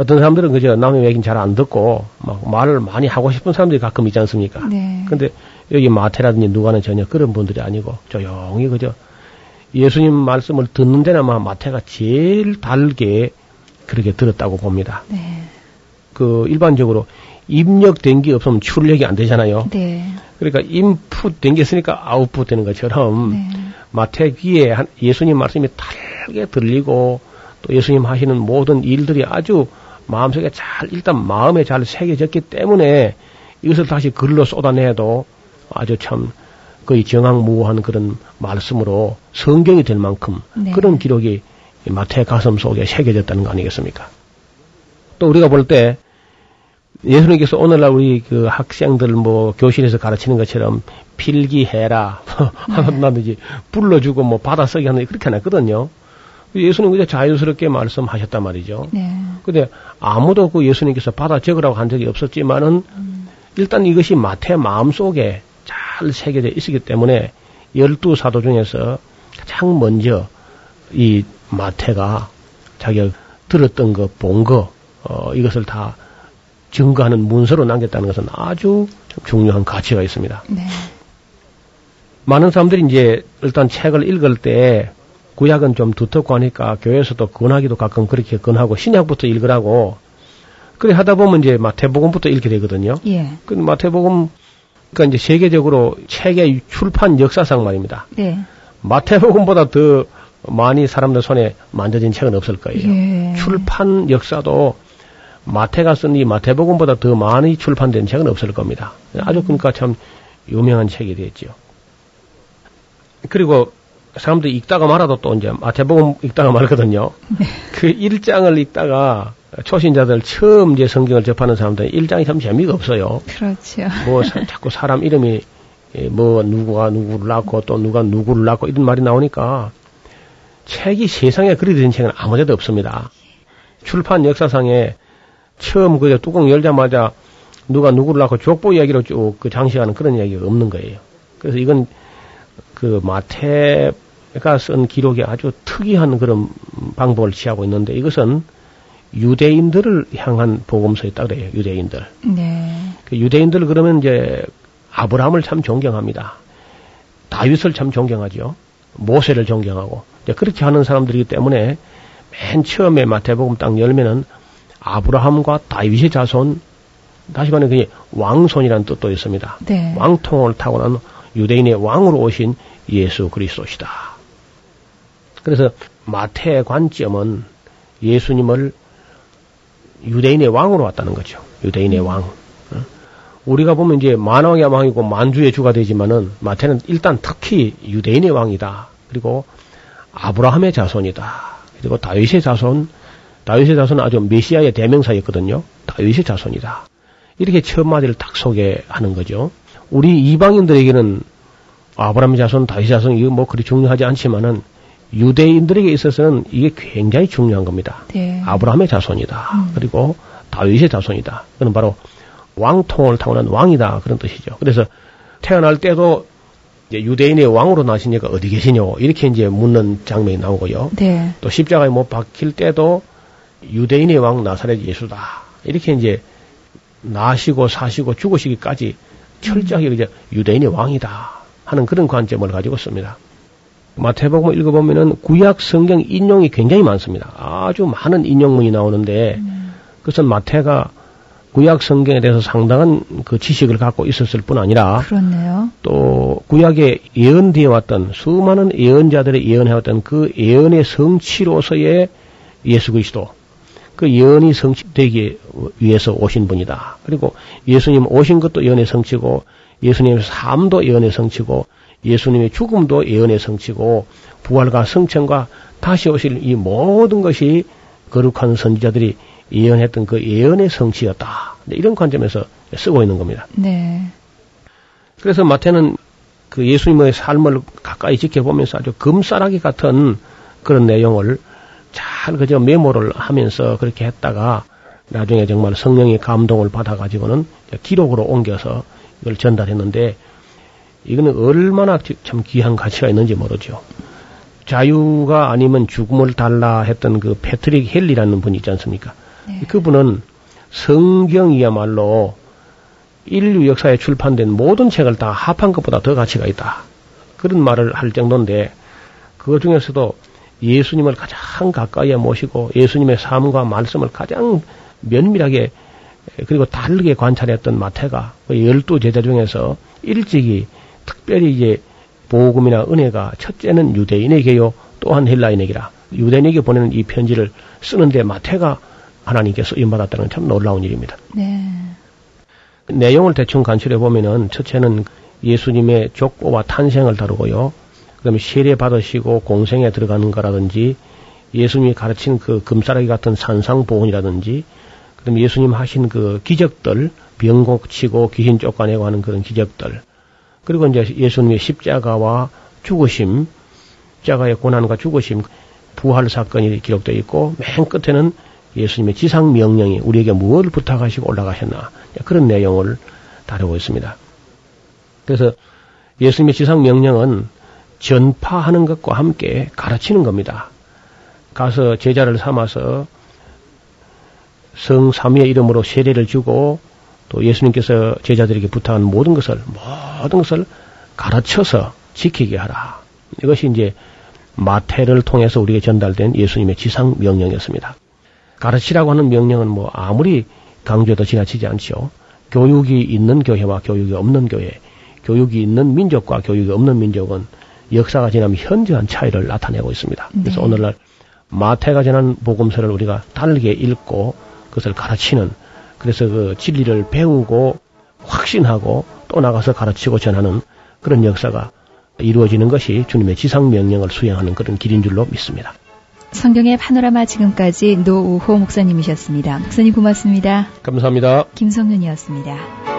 어떤 사람들은 그저 남의 얘기는 잘 안 듣고 막 말을 많이 하고 싶은 사람들이 가끔 있지 않습니까? 네. 근데 여기 마태라든지 누가는 전혀 그런 분들이 아니고 조용히 그저 예수님 말씀을 듣는 데나마 마태가 제일 달게 그렇게 들었다고 봅니다. 네. 그 일반적으로 입력된 게 없으면 출력이 안 되잖아요. 네. 그러니까 인풋 된 게 있으니까 아웃풋 되는 것처럼 네. 마태 귀에 예수님 말씀이 달게 들리고 또 예수님 하시는 모든 일들이 아주 마음속에 잘 일단 마음에 잘 새겨졌기 때문에 이것을 다시 글로 쏟아내도 아주 참 거의 정황무한 그런 말씀으로 성경이 될 만큼 네. 그런 기록이 마태 가슴 속에 새겨졌다는 거 아니겠습니까? 또 우리가 볼 때 예수님께서 오늘날 우리 그 학생들 뭐 교실에서 가르치는 것처럼 필기해라 하나든지 [LAUGHS] 네. 불러주고 뭐 받아 쓰기 하는 그렇게 안 했거든요. 예수님 그냥 자유스럽게 말씀하셨단 말이죠. 네. 근데 아무도 그 예수님께서 받아 적으라고 한 적이 없었지만은 음. 일단 이것이 마태 마음 속에 잘 새겨져 있었기 때문에 열두 사도 중에서 가장 먼저 이 마태가 자기가 들었던 거, 본 거, 어, 이것을 다 증거하는 문서로 남겼다는 것은 아주 중요한 가치가 있습니다. 네. 많은 사람들이 이제 일단 책을 읽을 때 구약은 좀 두텁고 하니까 교회에서도 권하기도 가끔 그렇게 권하고 신약부터 읽으라고 그래 하다 보면 이제 마태복음부터 읽게 되거든요. 예. 그 마태복음 그러니까 이제 세계적으로 책의 출판 역사상 말입니다. 네. 마태복음보다 더 많이 사람들 손에 만져진 책은 없을 거예요. 예. 출판 역사도 마태가 쓴 이 마태복음보다 더 많이 출판된 책은 없을 겁니다. 아주 그러니까 참 유명한 책이 되었죠. 그리고 사람들이 읽다가 말아도 또 이제 마태복음 읽다가 말거든요. 네. 그 1장을 읽다가 초신자들 처음 이제 성경을 접하는 사람들은 1장이 참 재미가 없어요. 그렇죠. 뭐 사, 자꾸 사람 이름이 예, 뭐 누구가 누구를 낳고 또 누가 누구를 낳고 이런 말이 나오니까 책이 세상에 그리된 책은 아무데도 없습니다. 출판 역사상에 처음 그 뚜껑 열자마자 누가 누구를 낳고 족보 이야기로 쭉 그 장식하는 그런 이야기가 없는 거예요. 그래서 이건 그 마태가 쓴 기록이 아주 특이한 그런 방법을 취하고 있는데 이것은 유대인들을 향한 복음서였다 그래요. 유대인들. 네. 그 유대인들 그러면 이제 아브라함을 참 존경합니다. 다윗을 참 존경하죠. 모세를 존경하고 이제 그렇게 하는 사람들이기 때문에 맨 처음에 마태복음 딱 열면은 아브라함과 다윗의 자손 다시 말하면 그게 왕손이라는 뜻도 있습니다. 네. 왕통을 타고난 유대인의 왕으로 오신 예수 그리스도시다. 그래서 마태의 관점은 예수님을 유대인의 왕으로 왔다는 거죠. 유대인의 왕. 어? 우리가 보면 이제 만왕의 왕이고 만주의 주가 되지만은 마태는 일단 특히 유대인의 왕이다. 그리고 아브라함의 자손이다. 그리고 다윗의 자손, 다윗의 자손은 아주 메시아의 대명사였거든요. 다윗의 자손이다. 이렇게 첫 마디를 딱 소개하는 거죠. 우리 이방인들에게는 아브라함의 자손, 다윗의 자손 이거 뭐 그리 중요하지 않지만은 유대인들에게 있어서는 이게 굉장히 중요한 겁니다. 네. 아브라함의 자손이다. 그리고 다윗의 자손이다. 그는 바로 왕통을 타고난 왕이다. 그런 뜻이죠. 그래서 태어날 때도 이제 유대인의 왕으로 나시니까 어디 계시냐고 이렇게 이제 묻는 장면이 나오고요. 네. 또 십자가에 못 박힐 때도 유대인의 왕 나사렛 예수다. 이렇게 이제 나시고 사시고 죽으시기까지 철저하게 이제 유대인의 왕이다 하는 그런 관점을 가지고 씁니다. 마태복음 읽어보면은 구약 성경 인용이 굉장히 많습니다. 아주 많은 인용문이 나오는데 그것은 마태가 구약 성경에 대해서 상당한 그 지식을 갖고 있었을 뿐 아니라 그렇네요. 또 구약에 예언되어 왔던 수많은 예언자들의 예언해왔던 그 예언의 성취로서의 예수 그리스도 그 예언이 성취되기 위해서 오신 분이다. 그리고 예수님 오신 것도 예언의 성취고 예수님의 삶도 예언의 성취고 예수님의 죽음도 예언의 성취고 부활과 성천과 다시 오실 이 모든 것이 거룩한 선지자들이 예언했던 그 예언의 성취였다. 이런 관점에서 쓰고 있는 겁니다. 네. 그래서 마태는 그 예수님의 삶을 가까이 지켜보면서 아주 금싸라기 같은 그런 내용을 잘 그저 메모를 하면서 그렇게 했다가 나중에 정말 성령의 감동을 받아가지고는 기록으로 옮겨서 이걸 전달했는데 이거는 얼마나 참 귀한 가치가 있는지 모르죠. 자유가 아니면 죽음을 달라 했던 그 패트릭 헬리라는 분이 있지 않습니까? 네. 그분은 성경이야말로 인류 역사에 출판된 모든 책을 다 합한 것보다 더 가치가 있다. 그런 말을 할 정도인데 그 중에서도 예수님을 가장 가까이에 모시고 예수님의 삶과 말씀을 가장 면밀하게 그리고 다르게 관찰했던 마태가 그 열두 제자 중에서 일찍이 특별히 이제 복음이나 은혜가 첫째는 유대인에게요 또한 헬라인에게라 유대인에게 보내는 이 편지를 쓰는데 마태가 하나님께 쓰임 받았다는 건참 놀라운 일입니다. 네. 내용을 대충 간추려 보면은 첫째는 예수님의 족보와 탄생을 다루고요. 그다음에 세례 받으시고 공생에 들어가는 거라든지 예수님이 가르친 그 금사라기 같은 산상 보훈이라든지 그다음에 예수님 하신 그 기적들 병 고치고 귀신 쫓아내고 하는 그런 기적들 그리고 이제 예수님의 십자가와 죽으심 십자가의 고난과 죽으심 부활 사건이 기록되어 있고 맨 끝에는 예수님의 지상 명령이 우리에게 무엇을 부탁하시고 올라가셨나 그런 내용을 다루고 있습니다. 그래서 예수님의 지상 명령은 전파하는 것과 함께 가르치는 겁니다. 가서 제자를 삼아서 성삼위의 이름으로 세례를 주고 또 예수님께서 제자들에게 부탁한 모든 것을 모든 것을 가르쳐서 지키게 하라. 이것이 이제 마태를 통해서 우리에게 전달된 예수님의 지상 명령이었습니다. 가르치라고 하는 명령은 뭐 아무리 강조해도 지나치지 않죠. 교육이 있는 교회와 교육이 없는 교회, 교육이 있는 민족과 교육이 없는 민족은 역사가 지나면 현저한 차이를 나타내고 있습니다. 네. 그래서 오늘날 마태가 전한 복음서를 우리가 다르게 읽고 그것을 가르치는 그래서 그 진리를 배우고 확신하고 또 나가서 가르치고 전하는 그런 역사가 이루어지는 것이 주님의 지상 명령을 수행하는 그런 길인 줄로 믿습니다. 성경의 파노라마 지금까지 노우호 목사님이셨습니다. 목사님 고맙습니다. 감사합니다. 김성윤이었습니다.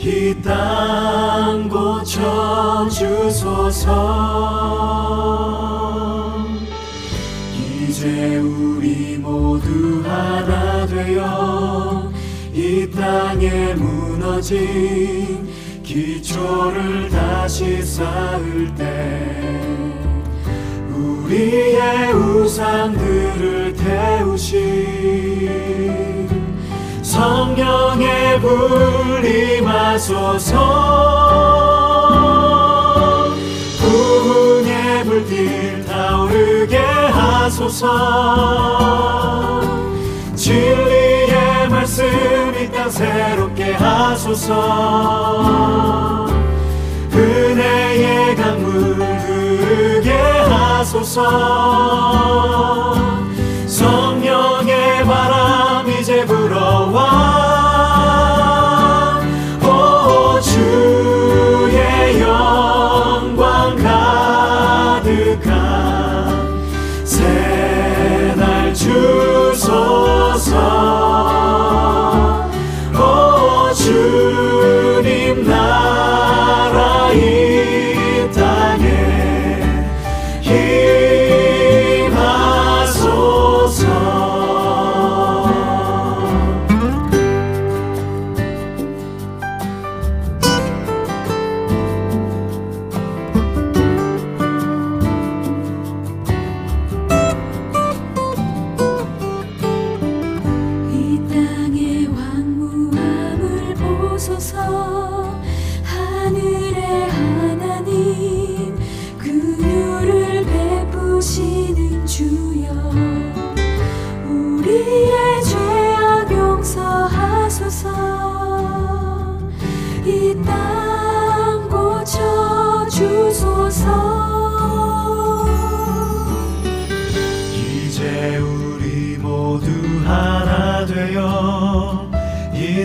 이 땅 고쳐 주소서. 이제 우리 모두 하나 되어 이 땅에 무너진 기초를 다시 쌓을 때 우리의 우상들을 태우신 성령의 불이 마소서. 구의 불길 타오르게 하소서. 진리의 말씀 이 땅 새롭게 하소서 은혜의 강물 흐르게 하소서. 성령의 바람 이제 불어와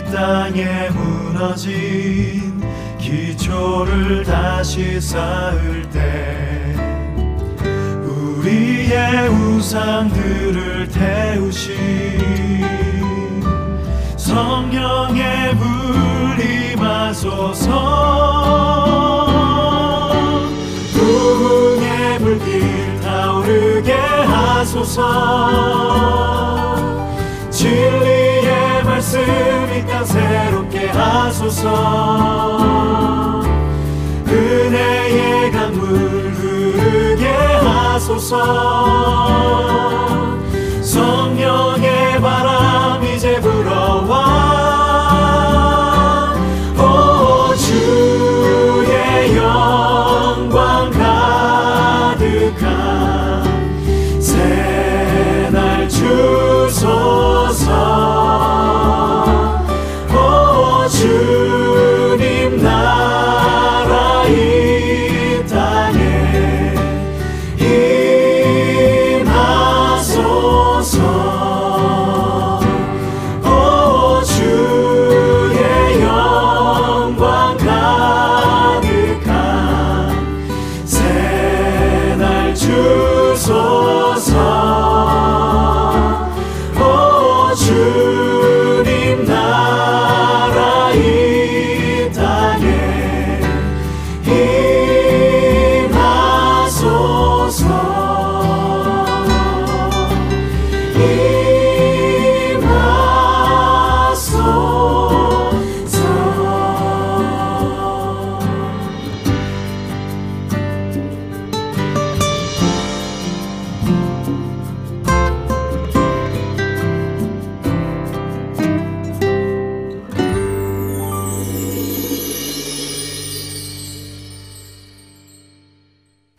땅에 무너진 기초를 다시 쌓을 때 우리의 우상들을 태우신 성령의 불이 마소서. 부흥의 불길 타오르게 하소서. 진리 의 말씀 이땅 새롭게 하소서. 은혜의 강물 흐르게 하소서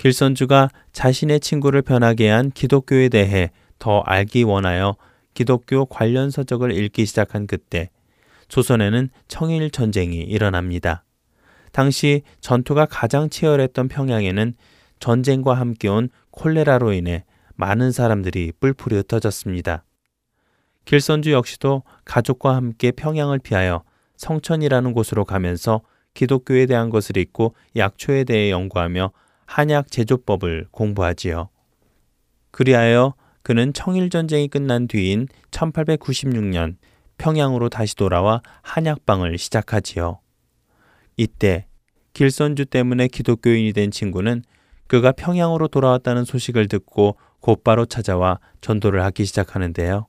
길선주가 자신의 친구를 변하게 한 기독교에 대해 더 알기 원하여 기독교 관련 서적을 읽기 시작한 그때 조선에는 청일 전쟁이 일어납니다. 당시 전투가 가장 치열했던 평양에는 전쟁과 함께 온 콜레라로 인해 많은 사람들이 뿔풀이 흩어졌습니다. 길선주 역시도 가족과 함께 평양을 피하여 성천이라는 곳으로 가면서 기독교에 대한 것을 읽고 약초에 대해 연구하며 한약 제조법을 공부하지요. 그리하여 그는 청일 전쟁이 끝난 뒤인 1896년 평양으로 다시 돌아와 한약방을 시작하지요. 이때 길선주 때문에 기독교인이 된 친구는 그가 평양으로 돌아왔다는 소식을 듣고 곧바로 찾아와 전도를 하기 시작하는데요.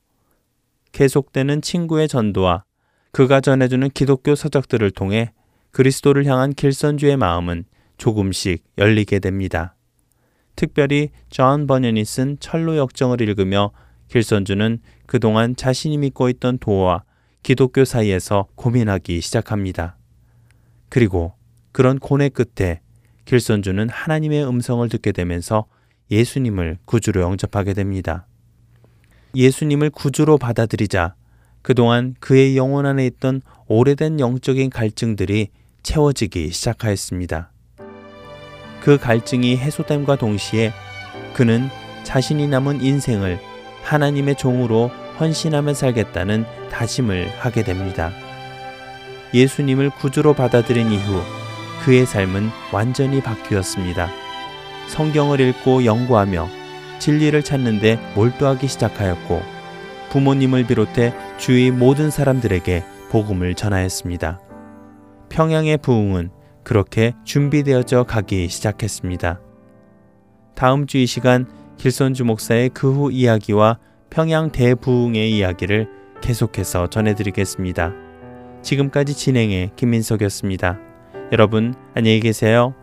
계속되는 친구의 전도와 그가 전해주는 기독교 서적들을 통해 그리스도를 향한 길선주의 마음은 조금씩 열리게 됩니다. 특별히 존 버니언이 쓴 천로역정을 읽으며 길선주는 그동안 자신이 믿고 있던 도와 기독교 사이에서 고민하기 시작합니다. 그리고 그런 고뇌 끝에 길선주는 하나님의 음성을 듣게 되면서 예수님을 구주로 영접하게 됩니다. 예수님을 구주로 받아들이자 그동안 그의 영혼 안에 있던 오래된 영적인 갈증들이 채워지기 시작하였습니다. 그 갈증이 해소됨과 동시에 그는 자신이 남은 인생을 하나님의 종으로 헌신하며 살겠다는 다짐을 하게 됩니다. 예수님을 구주로 받아들인 이후 그의 삶은 완전히 바뀌었습니다. 성경을 읽고 연구하며 진리를 찾는데 몰두하기 시작하였고 부모님을 비롯해 주위 모든 사람들에게 복음을 전하였습니다. 평양의 부흥은 그렇게 준비되어져 가기 시작했습니다. 다음 주 이 시간 길선주 목사의 그 후 이야기와 평양 대부흥의 이야기를 계속해서 전해드리겠습니다. 지금까지 진행해 김민석이었습니다. 여러분 안녕히 계세요.